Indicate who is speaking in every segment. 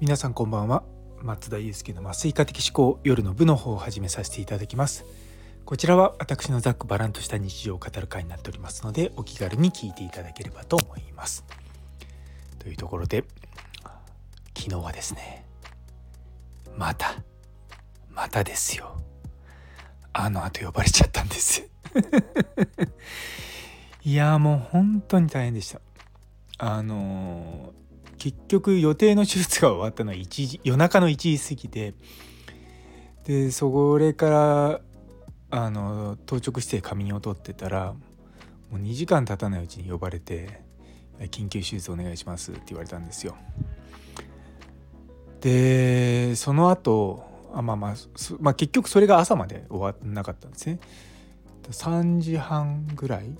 Speaker 1: 皆さんこんばんは。松田祐介の麻酔科的思考夜の部の方を始めさせていただきます。こちらは私のざっくばらんとした日常を語る会になっておりますのでお気軽に聞いていただければと思います。というところで昨日はですねまたまたですよ。あの後呼ばれちゃったんです。いやもう本当に大変でした。あの結局予定の手術が終わったのは1時夜中の1時過ぎででそれからあの当直して仮眠を取ってたらもう2時間経たないうちに呼ばれて「緊急手術お願いします」って言われたんですよ。でその後あまあまあ、まあ、結局それが朝まで終わってなかったんですね。3時半ぐらい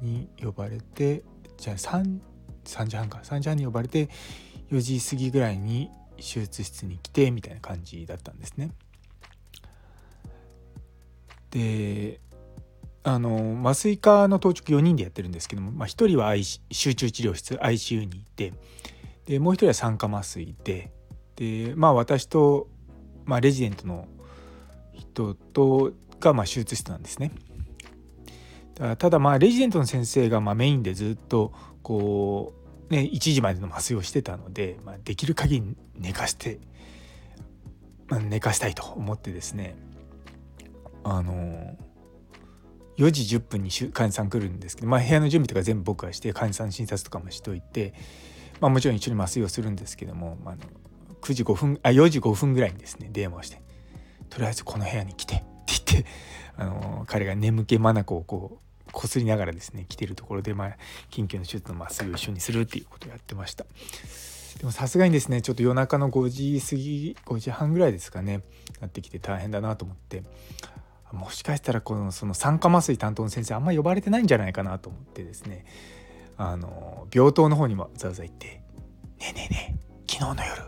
Speaker 1: に呼ばれてじゃあ 3, 3時半か3時半に呼ばれて4時過ぎぐらいに手術室に来てみたいな感じだったんですね。であの麻酔科の当直4人でやってるんですけども、まあ、1人は、I、集中治療室 ICU にいてでもう1人は酸化麻酔ででまあ私と、まあ、レジデントの人とがまあ手術室なんですね。ただまあレジデントの先生がまあメインでずっとこうね1時までの麻酔をしてたので、まあ、できる限り寝かして、まあ、寝かしたいと思ってですねあの4時10分に患者さん来るんですけど、まあ、部屋の準備とか全部僕がして患者さん診察とかもしといて、まあ、もちろん一緒に麻酔をするんですけども、まあ、9時5分あ4時5分ぐらいにですね電話をして「とりあえずこの部屋に来て」って言ってあの彼が眠気まなこをこうこすりながらですね来てるところで、まあ、緊急の手術の麻酔を一緒にするっていうことをやってました。でもさすがにですねちょっと夜中の5時過ぎ5時半ぐらいですかねなってきて大変だなと思って。もしかしたらこのその酸化麻酔担当の先生あんま呼ばれてないんじゃないかなと思ってですね。あの病棟の方にもざわざわ行って「ねえねえねえ昨日の夜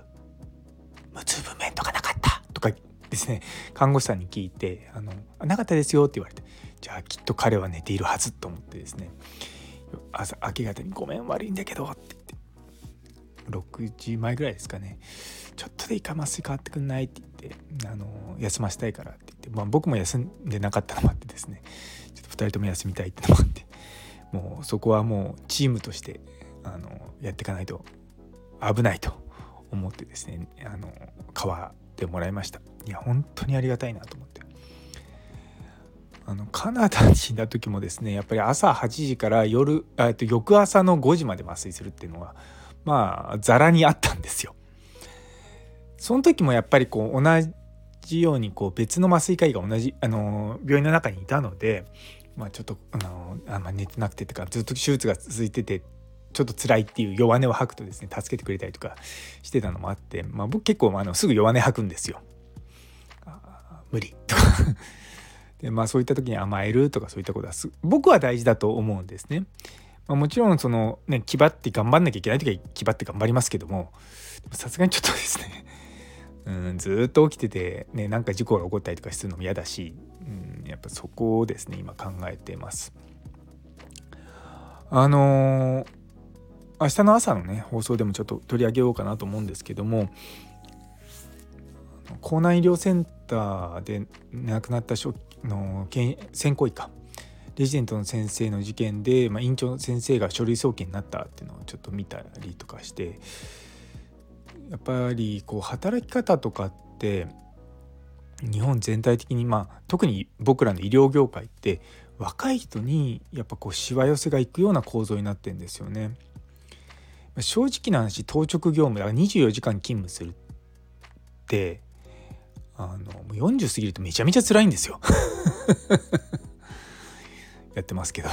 Speaker 1: 無痛分娩とかなかった?」とかですね看護師さんに聞いて「あのなかったですよ」って言われて。じゃあきっと彼は寝ているはずと思ってですね。朝明け方に「ごめん悪いんだけど」って言って。6時前ぐらいですかね「ちょっとでいいか麻酔変わってくんない?」って言って。あの休ませたいからって言って、まあ、僕も休んでなかったのもあってですね。ちょっと2人とも休みたいってのもあって。もうそこはもうチームとしてあのやっていかないと危ないと思ってですね。あの変わってもらいました。いや本当にありがたいなと思って。あのカナダにいた時もですねやっぱり朝8時から夜と翌朝の5時まで麻酔するっていうのはまあざらにあったんですよ。その時もやっぱりこう同じようにこう別の麻酔科医が同じあの病院の中にいたので、まあ、ちょっとあのあんま寝てなくてとかずっと手術が続いててちょっと辛いっていう弱音を吐くとですね助けてくれたりとかしてたのもあって、まあ、僕結構あのすぐ弱音吐くんですよ。無理とかでまあそういった時に甘えるとかそういったことは僕は大事だと思うんですね。まあ、もちろんそのね気張って頑張んなきゃいけない時は気張って頑張りますけどもさすがにちょっとですね うんずっと起きててねなんか事故が起こったりとかするのも嫌だし、うん、やっぱそこをですね今考えてます。あのー、明日の朝のね放送でもちょっと取り上げようかなと思うんですけども江南医療センターで亡くなった初の選考医かレジデントの先生の事件で、まあ、院長の先生が書類送検になったっていうのをちょっと見たりとかしてやっぱりこう働き方とかって日本全体的にまあ特に僕らの医療業界って若い人にやっぱこうしわ寄せがいくような構造になってんですよね。正直な話当直業務だから24時間勤務するってあのもう40過ぎるとめちゃめちゃ辛いんですよ やってますけど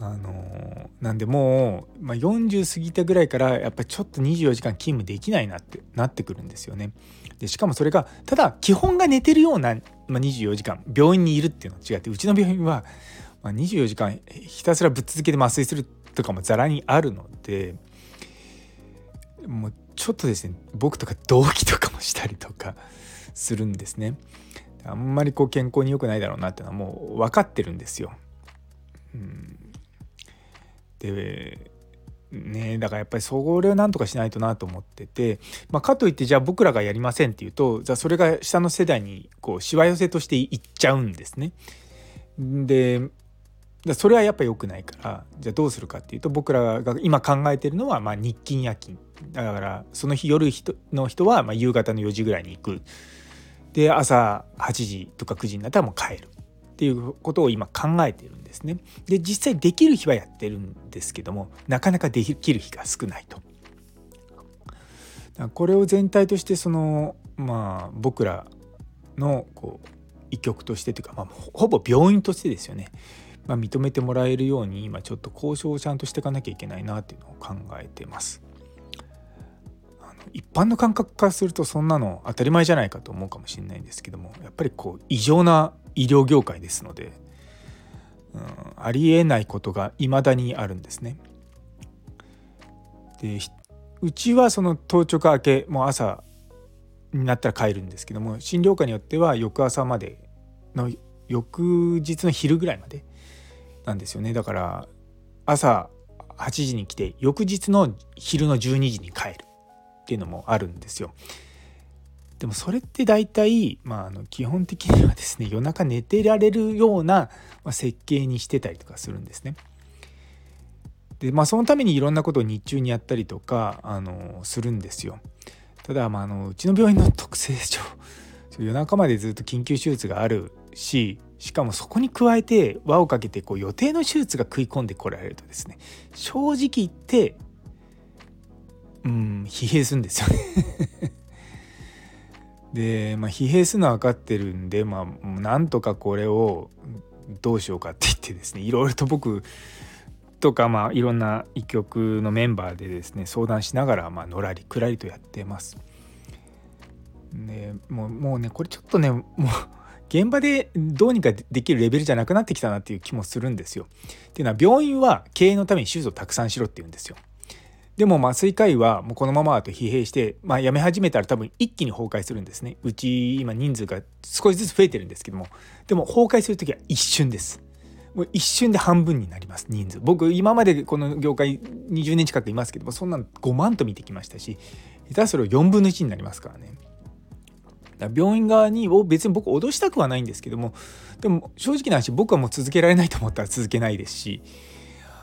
Speaker 1: あのなんでもう、まあ、40過ぎたぐらいからやっぱちょっと24時間勤務できないなってなってくるんですよね。でしかもそれがただ基本が寝てるような、まあ、24時間病院にいるっていうのと違ってうちの病院は、まあ、24時間ひたすらぶっ続けて麻酔するとかもざらにあるのでもうちょっとですね僕とか同期とかもしたりとかするんですね。あんまりこう健康に良くないだろうなっていうのはもう分かってるんですよ。うん、でねだからやっぱりそれをなんとかしないとなと思ってて、まあ、かといってじゃあ僕らがやりませんっていうとじゃあそれが下の世代にこうしわ寄せとしていっちゃうんですね。でだそれはやっぱ良くないからじゃあどうするかっていうと僕らが今考えてるのはまあ日勤夜勤だからその日夜の人はま夕方の4時ぐらいに行くで朝8時とか9時になったらもう帰るっていうことを今考えてるんですね。で実際できる日はやってるんですけどもなかなかできる日が少ないと。これを全体としてそのまあ僕らのこう医局としてというか、まあ、ほぼ病院としてですよね、まあ、認めてもらえるように今ちょっと交渉をちゃんとしていかなきゃいけないなっていうのを考えてます。一般の感覚からするとそんなの当たり前じゃないかと思うかもしれないんですけどもやっぱりこう異常な医療業界ですので、うん、ありえないことが未だにあるんですね。でうちはその当直明けもう朝になったら帰るんですけども診療科によっては翌朝までの翌日の昼ぐらいまでなんですよねだから朝8時に来て翌日の昼の12時に帰るっていうのもあるんですよ。でもそれって大体、まあ、あの基本的にはですね夜中寝てられるような設計にしてたりとかするんですね。でまあそのためにいろんなことを日中にやったりとかあのするんですよ。ただ、まあ、あのうちの病院の特性上夜中までずっと緊急手術があるししかもそこに加えて輪をかけてこう予定の手術が食い込んでこられるとですね正直言ってうん疲弊するんですよね で、まあ、疲弊するのは分かってるんで、まあ、なんとかこれをどうしようかって言ってですねいろいろと僕とか、まあ、いろんな医局のメンバーでですね相談しながら、まあ、のらりくらりとやってます。でもうもうねこれちょっとねもう現場でどうにかできるレベルじゃなくなってきたなっていう気もするんですよ。っていうのは病院は経営のために手術をたくさんしろって言うんですよ。でも麻酔科医はもうこのままだと疲弊して、まあ、辞め始めたら多分一気に崩壊するんですね。うち今人数が少しずつ増えてるんですけども。でも崩壊する時は一瞬です。もう一瞬で半分になります人数。僕今までこの業界20年近くいますけどもそんなの5万と見てきましたし下手すると4分の1になりますからね。病院側にを別に僕脅したくはないんですけどもでも正直な話僕はもう続けられないと思ったら続けないですし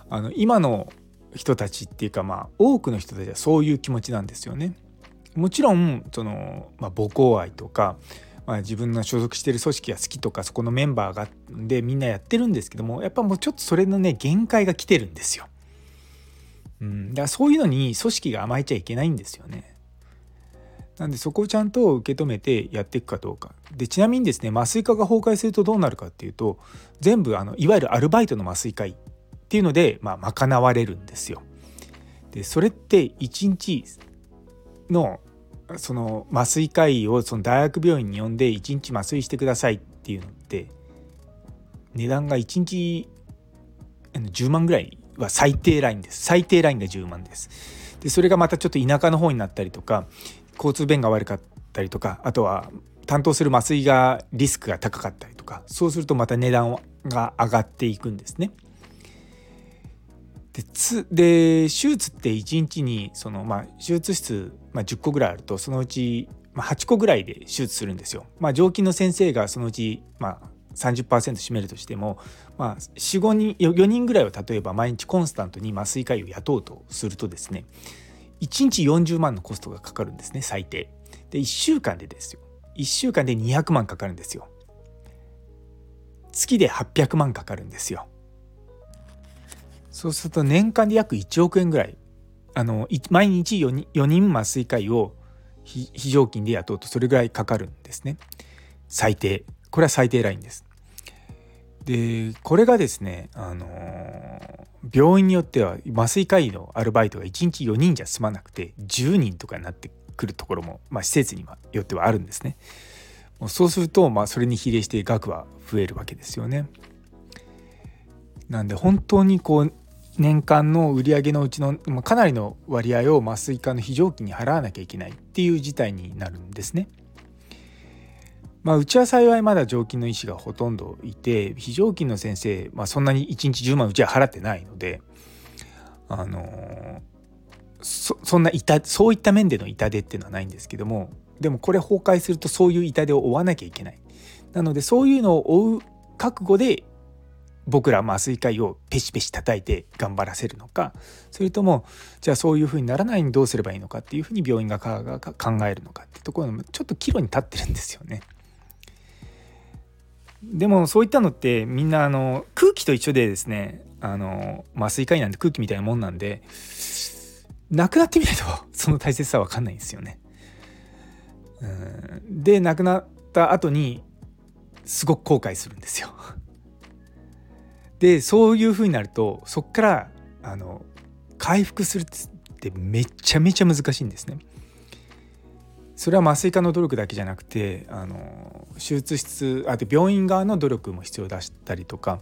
Speaker 1: あの今の人たちっていうかまあ多くの人たちはそういう気持ちなんですよね。もちろんその、まあ、母校愛とか、まあ、自分の所属してる組織が好きとかそこのメンバーがでみんなやってるんですけどもやっぱもうちょっとそれのね限界が来てるんですよ。うん、だからそういうのに組織が甘えちゃいけないんですよね。なんでそこをちゃんと受け止めてやっていくかどうか。でちなみにですね麻酔科が崩壊するとどうなるかっていうと全部あのいわゆるアルバイトの麻酔科医っていうので、まあ、賄われるんですよ。でそれって1日のその麻酔科医をその大学病院に呼んで1日麻酔してくださいっていうのって値段が1日10万ぐらいは最低ラインです最低ラインが10万ですでそれがまたちょっと田舎の方になったりとか交通便が悪かったりとかあとは担当する麻酔がリスクが高かったりとかそうするとまた値段が上がっていくんですね。でつで手術って1日にその、まあ、手術室、まあ、10個ぐらいあるとそのうち、ま、8個ぐらいで手術するんですよ。まあ、常勤の先生がそのうち、まあ、30%占めるとしても、まあ、45人4人ぐらいを例えば毎日コンスタントに麻酔科医を雇うとするとですね1日40万のコストがかかるんですね最低。で1週間でですよ1週間で200万かかるんですよ。月で800万かかるんですよ。そうすると年間で約1億円ぐらいあの毎日 4, 人4人麻酔科医を非常勤で雇うとそれぐらいかかるんですね最低これは最低ラインですでこれがですね、あの病院によっては麻酔科医のアルバイトが1日4人じゃ済まなくて10人とかになってくるところも、まあ、施設によってはあるんですね。もうそうすると、まあ、それに比例して額は増えるわけですよね。なんで本当にこう年間の売り上げのうちのかなりの割合を麻酔科の非常勤に払わなきゃいけないっていう事態になるんですね。まあ、うちは幸いまだ常勤の医師がほとんどいて非常勤の先生、まあ、そんなに1日10万うちは払ってないのであのそそんな痛そういった面での痛手っていうのはないんですけどもでもこれ崩壊するとそういう痛手を負わなきゃいけないなのでそういうのを負う覚悟で僕ら麻酔科医をペシペシ叩いて頑張らせるのかそれともじゃあそういうふうにならないようにどうすればいいのかっていうふうに病院が考えるのかってところのちょっと岐路に立ってるんですよね。でもそういったのってみんなあの空気と一緒でですねあの麻酔科医なんて空気みたいなもんなんで亡くなってみないと その大切さは分かんないんですよね。うんで亡くなった後にすごく後悔するんですよ。でそういう風になるとそっからあの回復するってめちゃめちゃ難しいんですね。それは麻酔科の努力だけじゃなくてあの手術室あと病院側の努力も必要だしたりとか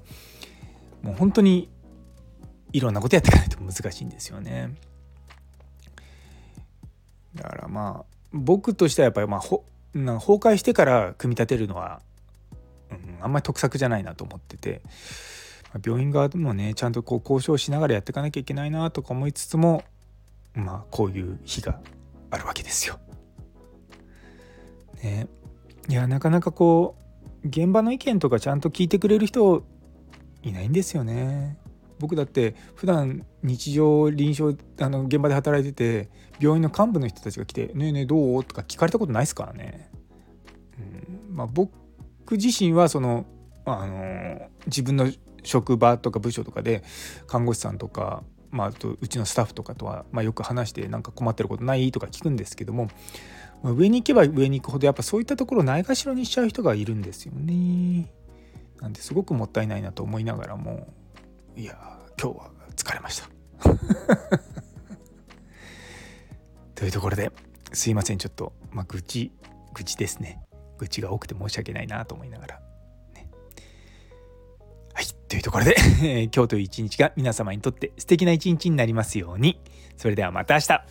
Speaker 1: もう本当にいろんなことやっていかないと難しいんですよね。だからまあ僕としてはやっぱりまあほ崩壊してから組み立てるのは、うん、あんまり得策じゃないなと思ってて病院側でもねちゃんとこう交渉しながらやっていかなきゃいけないなとか思いつつもまあこういう日があるわけですよ。ね、いやなかなかこう現場の意見とかちゃんと聞いてくれる人いないんですよね。僕だって普段日常臨床あの現場で働いてて病院の幹部の人たちが来て「ねえねえどう?」とか聞かれたことないですからね。うんまあ、僕自身はそのあの自分の職場とか部署とかで看護師さんとか、まあ、あとうちのスタッフとかとは、まあ、よく話してなんか困ってることない？とか聞くんですけども、まあ、上に行けば上に行くほどやっぱそういったところをないがしろにしちゃう人がいるんですよね。なんですごくもったいないなと思いながらもいや今日は疲れました。というところですいませんちょっと、まあ、愚痴愚痴ですね愚痴が多くて申し訳ないなと思いながらはいというところで 今日という一日が皆様にとって素敵な一日になりますように。それではまた明日